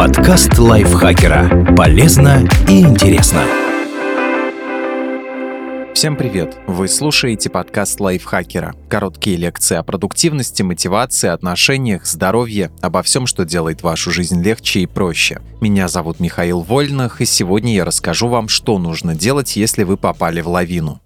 Подкаст лайфхакера. Полезно и интересно. Всем привет! Вы слушаете подкаст лайфхакера. Короткие лекции о продуктивности, мотивации, отношениях, здоровье, обо всем, что делает вашу жизнь легче и проще. Меня зовут Михаил Вольных, и сегодня я расскажу вам, что нужно делать, если вы попали в лавину.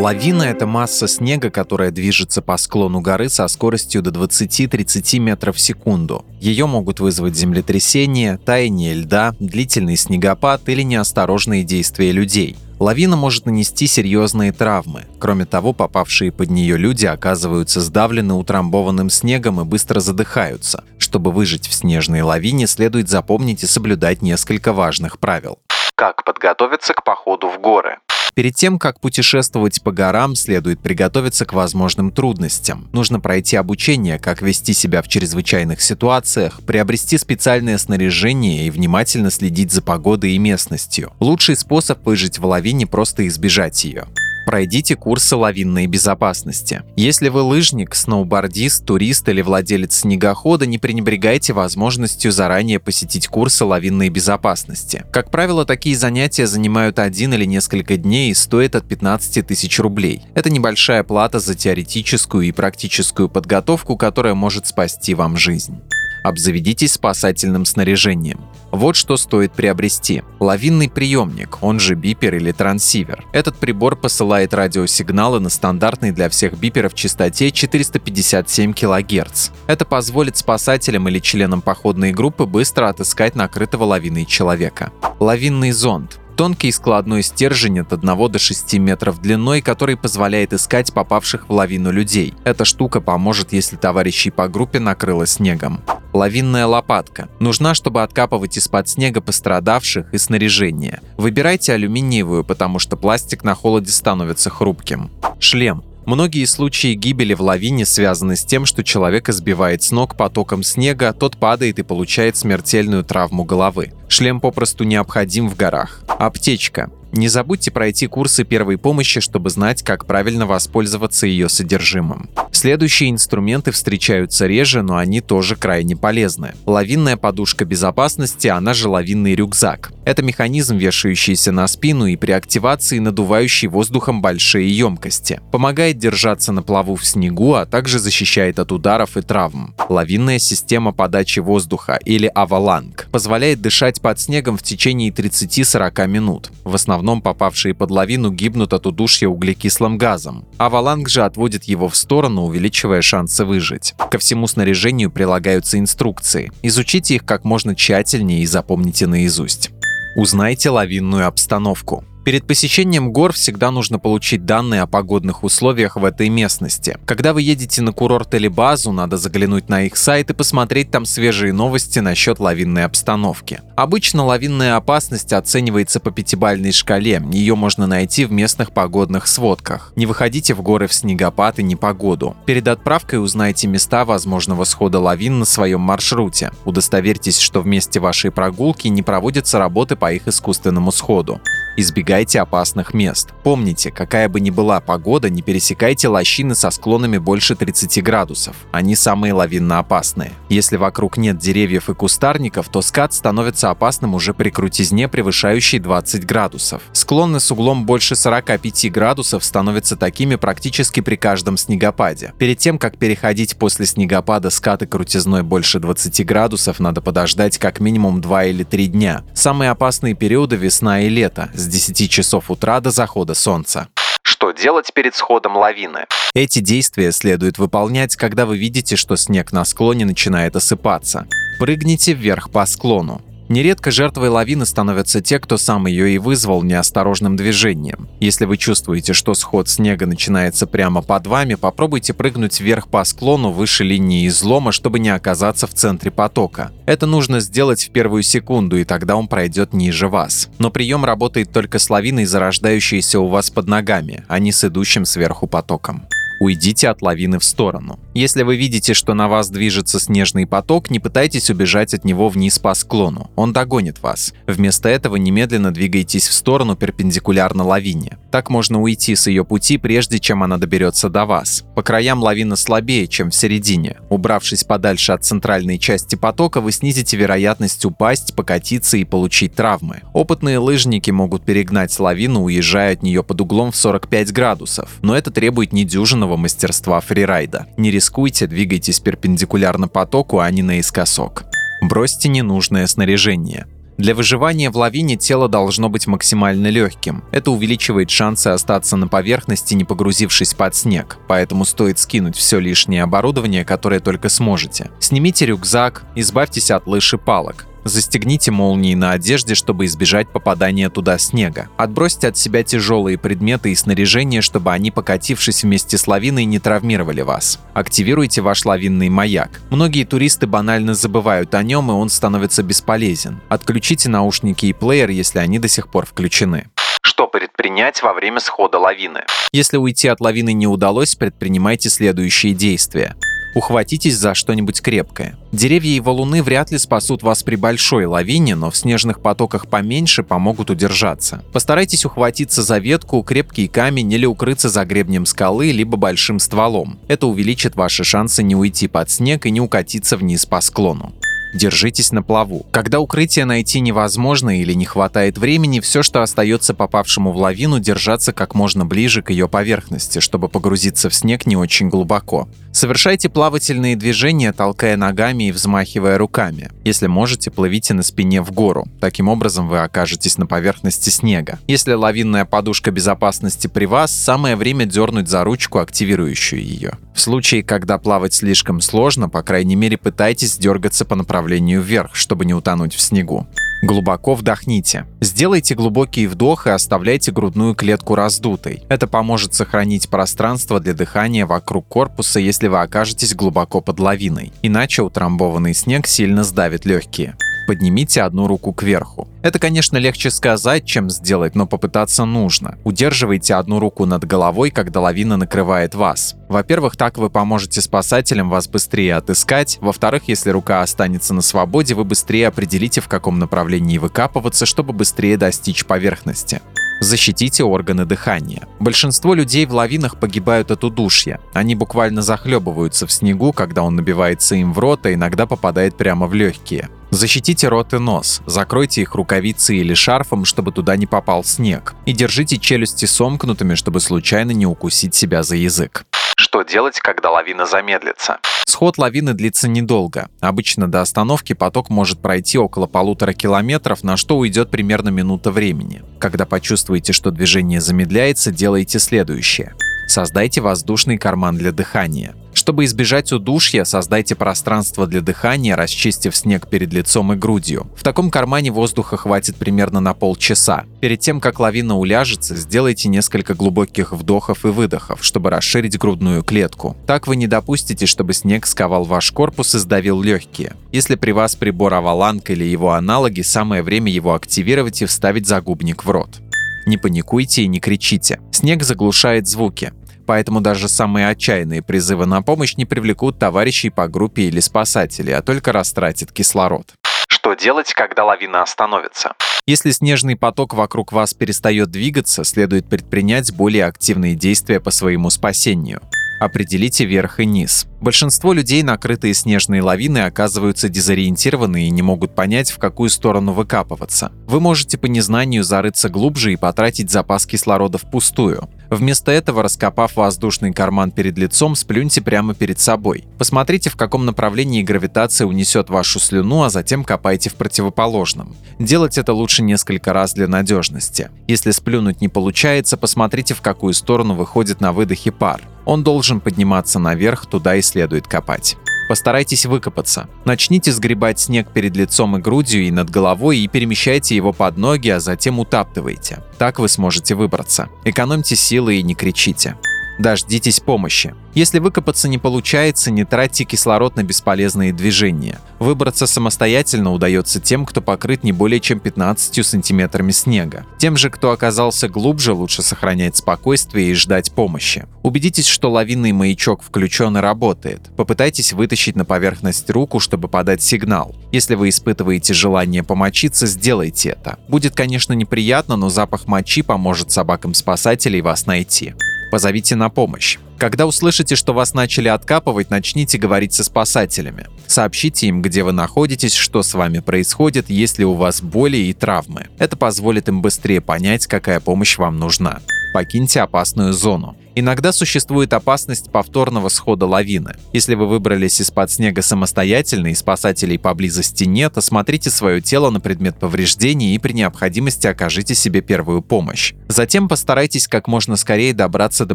Лавина — это масса снега, которая движется по склону горы со скоростью до 20-30 метров в секунду. Ее могут вызвать землетрясение, таяние льда, длительный снегопад или неосторожные действия людей. Лавина может нанести серьезные травмы. Кроме того, попавшие под нее люди оказываются сдавлены утрамбованным снегом и быстро задыхаются. Чтобы выжить в снежной лавине, следует запомнить и соблюдать несколько важных правил. Как подготовиться к походу в горы? Перед тем, как путешествовать по горам, следует приготовиться к возможным трудностям. Нужно пройти обучение, как вести себя в чрезвычайных ситуациях, приобрести специальное снаряжение и внимательно следить за погодой и местностью. Лучший способ выжить в лавине – просто избежать ее пройдите курсы лавинной безопасности. Если вы лыжник, сноубордист, турист или владелец снегохода, не пренебрегайте возможностью заранее посетить курсы лавинной безопасности. Как правило, такие занятия занимают один или несколько дней и стоят от 15 тысяч рублей. Это небольшая плата за теоретическую и практическую подготовку, которая может спасти вам жизнь обзаведитесь спасательным снаряжением. Вот что стоит приобрести. Лавинный приемник, он же бипер или трансивер. Этот прибор посылает радиосигналы на стандартной для всех биперов частоте 457 кГц. Это позволит спасателям или членам походной группы быстро отыскать накрытого лавиной человека. Лавинный зонд Тонкий складной стержень от 1 до 6 метров длиной, который позволяет искать попавших в лавину людей. Эта штука поможет, если товарищей по группе накрыло снегом. Лавинная лопатка. Нужна, чтобы откапывать из-под снега пострадавших и снаряжение. Выбирайте алюминиевую, потому что пластик на холоде становится хрупким. Шлем. Многие случаи гибели в лавине связаны с тем, что человек избивает с ног потоком снега, тот падает и получает смертельную травму головы. Шлем попросту необходим в горах. Аптечка. Не забудьте пройти курсы первой помощи, чтобы знать, как правильно воспользоваться ее содержимым. Следующие инструменты встречаются реже, но они тоже крайне полезны. Лавинная подушка безопасности, она же лавинный рюкзак. Это механизм, вешающийся на спину и при активации надувающий воздухом большие емкости. Помогает держаться на плаву в снегу, а также защищает от ударов и травм. Лавинная система подачи воздуха или аваланг позволяет дышать под снегом в течение 30-40 минут. В основном попавшие под лавину гибнут от удушья углекислым газом, а валанг же отводит его в сторону, увеличивая шансы выжить. Ко всему снаряжению прилагаются инструкции. Изучите их как можно тщательнее и запомните наизусть. Узнайте лавинную обстановку. Перед посещением гор всегда нужно получить данные о погодных условиях в этой местности. Когда вы едете на курорт или базу, надо заглянуть на их сайт и посмотреть там свежие новости насчет лавинной обстановки. Обычно лавинная опасность оценивается по пятибальной шкале, ее можно найти в местных погодных сводках. Не выходите в горы в снегопад и непогоду. Перед отправкой узнайте места возможного схода лавин на своем маршруте. Удостоверьтесь, что в месте вашей прогулки не проводятся работы по их искусственному сходу. Избегайте опасных мест. Помните, какая бы ни была погода, не пересекайте лощины со склонами больше 30 градусов. Они самые лавинно опасные. Если вокруг нет деревьев и кустарников, то скат становится опасным уже при крутизне, превышающей 20 градусов. Склоны с углом больше 45 градусов становятся такими практически при каждом снегопаде. Перед тем, как переходить после снегопада скаты крутизной больше 20 градусов, надо подождать как минимум 2 или 3 дня. Самые опасные периоды весна и лето с 10 часов утра до захода солнца. Что делать перед сходом лавины? Эти действия следует выполнять, когда вы видите, что снег на склоне начинает осыпаться. Прыгните вверх по склону. Нередко жертвой лавины становятся те, кто сам ее и вызвал неосторожным движением. Если вы чувствуете, что сход снега начинается прямо под вами, попробуйте прыгнуть вверх по склону выше линии излома, чтобы не оказаться в центре потока. Это нужно сделать в первую секунду, и тогда он пройдет ниже вас. Но прием работает только с лавиной, зарождающейся у вас под ногами, а не с идущим сверху потоком. Уйдите от лавины в сторону. Если вы видите, что на вас движется снежный поток, не пытайтесь убежать от него вниз по склону. Он догонит вас. Вместо этого немедленно двигайтесь в сторону перпендикулярно лавине. Так можно уйти с ее пути, прежде чем она доберется до вас. По краям лавина слабее, чем в середине. Убравшись подальше от центральной части потока, вы снизите вероятность упасть, покатиться и получить травмы. Опытные лыжники могут перегнать лавину, уезжая от нее под углом в 45 градусов, но это требует недюжинного высокого мастерства фрирайда. Не рискуйте, двигайтесь перпендикулярно потоку, а не наискосок. Бросьте ненужное снаряжение. Для выживания в лавине тело должно быть максимально легким. Это увеличивает шансы остаться на поверхности, не погрузившись под снег. Поэтому стоит скинуть все лишнее оборудование, которое только сможете. Снимите рюкзак, избавьтесь от лыж и палок. Застегните молнии на одежде, чтобы избежать попадания туда снега. Отбросьте от себя тяжелые предметы и снаряжение, чтобы они, покатившись вместе с лавиной, не травмировали вас. Активируйте ваш лавинный маяк. Многие туристы банально забывают о нем, и он становится бесполезен. Отключите наушники и плеер, если они до сих пор включены. Что предпринять во время схода лавины? Если уйти от лавины не удалось, предпринимайте следующие действия. Ухватитесь за что-нибудь крепкое. Деревья и валуны вряд ли спасут вас при большой лавине, но в снежных потоках поменьше помогут удержаться. Постарайтесь ухватиться за ветку, крепкий камень или укрыться за гребнем скалы, либо большим стволом. Это увеличит ваши шансы не уйти под снег и не укатиться вниз по склону. Держитесь на плаву. Когда укрытие найти невозможно или не хватает времени, все, что остается попавшему в лавину, держаться как можно ближе к ее поверхности, чтобы погрузиться в снег не очень глубоко. Совершайте плавательные движения, толкая ногами и взмахивая руками. Если можете, плывите на спине в гору. Таким образом вы окажетесь на поверхности снега. Если лавинная подушка безопасности при вас, самое время дернуть за ручку, активирующую ее. В случае, когда плавать слишком сложно, по крайней мере пытайтесь дергаться по направлению вверх, чтобы не утонуть в снегу. Глубоко вдохните. Сделайте глубокий вдох и оставляйте грудную клетку раздутой. Это поможет сохранить пространство для дыхания вокруг корпуса, если вы окажетесь глубоко под лавиной. Иначе утрамбованный снег сильно сдавит легкие поднимите одну руку кверху. Это, конечно, легче сказать, чем сделать, но попытаться нужно. Удерживайте одну руку над головой, когда лавина накрывает вас. Во-первых, так вы поможете спасателям вас быстрее отыскать. Во-вторых, если рука останется на свободе, вы быстрее определите, в каком направлении выкапываться, чтобы быстрее достичь поверхности. Защитите органы дыхания. Большинство людей в лавинах погибают от удушья. Они буквально захлебываются в снегу, когда он набивается им в рот, а иногда попадает прямо в легкие. Защитите рот и нос, закройте их рукавицей или шарфом, чтобы туда не попал снег. И держите челюсти сомкнутыми, чтобы случайно не укусить себя за язык. Что делать, когда лавина замедлится? Сход лавины длится недолго. Обычно до остановки поток может пройти около полутора километров, на что уйдет примерно минута времени. Когда почувствуете, что движение замедляется, делайте следующее. Создайте воздушный карман для дыхания. Чтобы избежать удушья, создайте пространство для дыхания, расчистив снег перед лицом и грудью. В таком кармане воздуха хватит примерно на полчаса. Перед тем, как лавина уляжется, сделайте несколько глубоких вдохов и выдохов, чтобы расширить грудную клетку. Так вы не допустите, чтобы снег сковал ваш корпус и сдавил легкие. Если при вас прибор Аваланг или его аналоги, самое время его активировать и вставить загубник в рот. Не паникуйте и не кричите. Снег заглушает звуки поэтому даже самые отчаянные призывы на помощь не привлекут товарищей по группе или спасателей, а только растратят кислород. Что делать, когда лавина остановится? Если снежный поток вокруг вас перестает двигаться, следует предпринять более активные действия по своему спасению. Определите верх и низ. Большинство людей, накрытые снежной лавиной, оказываются дезориентированы и не могут понять, в какую сторону выкапываться. Вы можете по незнанию зарыться глубже и потратить запас кислорода впустую. Вместо этого, раскопав воздушный карман перед лицом, сплюньте прямо перед собой. Посмотрите, в каком направлении гравитация унесет вашу слюну, а затем копайте в противоположном. Делать это лучше несколько раз для надежности. Если сплюнуть не получается, посмотрите, в какую сторону выходит на выдохе пар. Он должен подниматься наверх, туда и следует копать. Постарайтесь выкопаться. Начните сгребать снег перед лицом и грудью и над головой и перемещайте его под ноги, а затем утаптывайте. Так вы сможете выбраться. Экономьте силы и не кричите. Дождитесь помощи. Если выкопаться не получается, не тратьте кислород на бесполезные движения. Выбраться самостоятельно удается тем, кто покрыт не более чем 15 сантиметрами снега. Тем же, кто оказался глубже, лучше сохранять спокойствие и ждать помощи. Убедитесь, что лавинный маячок включен и работает. Попытайтесь вытащить на поверхность руку, чтобы подать сигнал. Если вы испытываете желание помочиться, сделайте это. Будет, конечно, неприятно, но запах мочи поможет собакам спасателей вас найти позовите на помощь. Когда услышите, что вас начали откапывать, начните говорить со спасателями. Сообщите им, где вы находитесь, что с вами происходит, есть ли у вас боли и травмы. Это позволит им быстрее понять, какая помощь вам нужна. Покиньте опасную зону. Иногда существует опасность повторного схода лавины. Если вы выбрались из-под снега самостоятельно и спасателей поблизости нет, осмотрите свое тело на предмет повреждений и при необходимости окажите себе первую помощь. Затем постарайтесь как можно скорее добраться до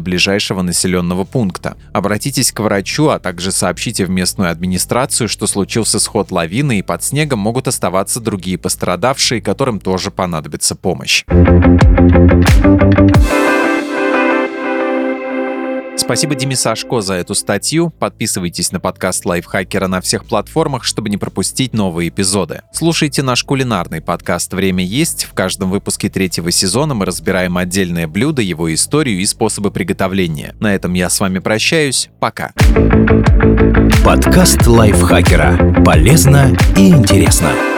ближайшего населенного пункта. Обратитесь к врачу, а также сообщите в местную администрацию, что случился сход лавины и под снегом могут оставаться другие пострадавшие, которым тоже понадобится помощь. Спасибо Диме Сашко за эту статью. Подписывайтесь на подкаст Лайфхакера на всех платформах, чтобы не пропустить новые эпизоды. Слушайте наш кулинарный подкаст «Время есть». В каждом выпуске третьего сезона мы разбираем отдельное блюдо, его историю и способы приготовления. На этом я с вами прощаюсь. Пока. Подкаст Лайфхакера. Полезно и интересно.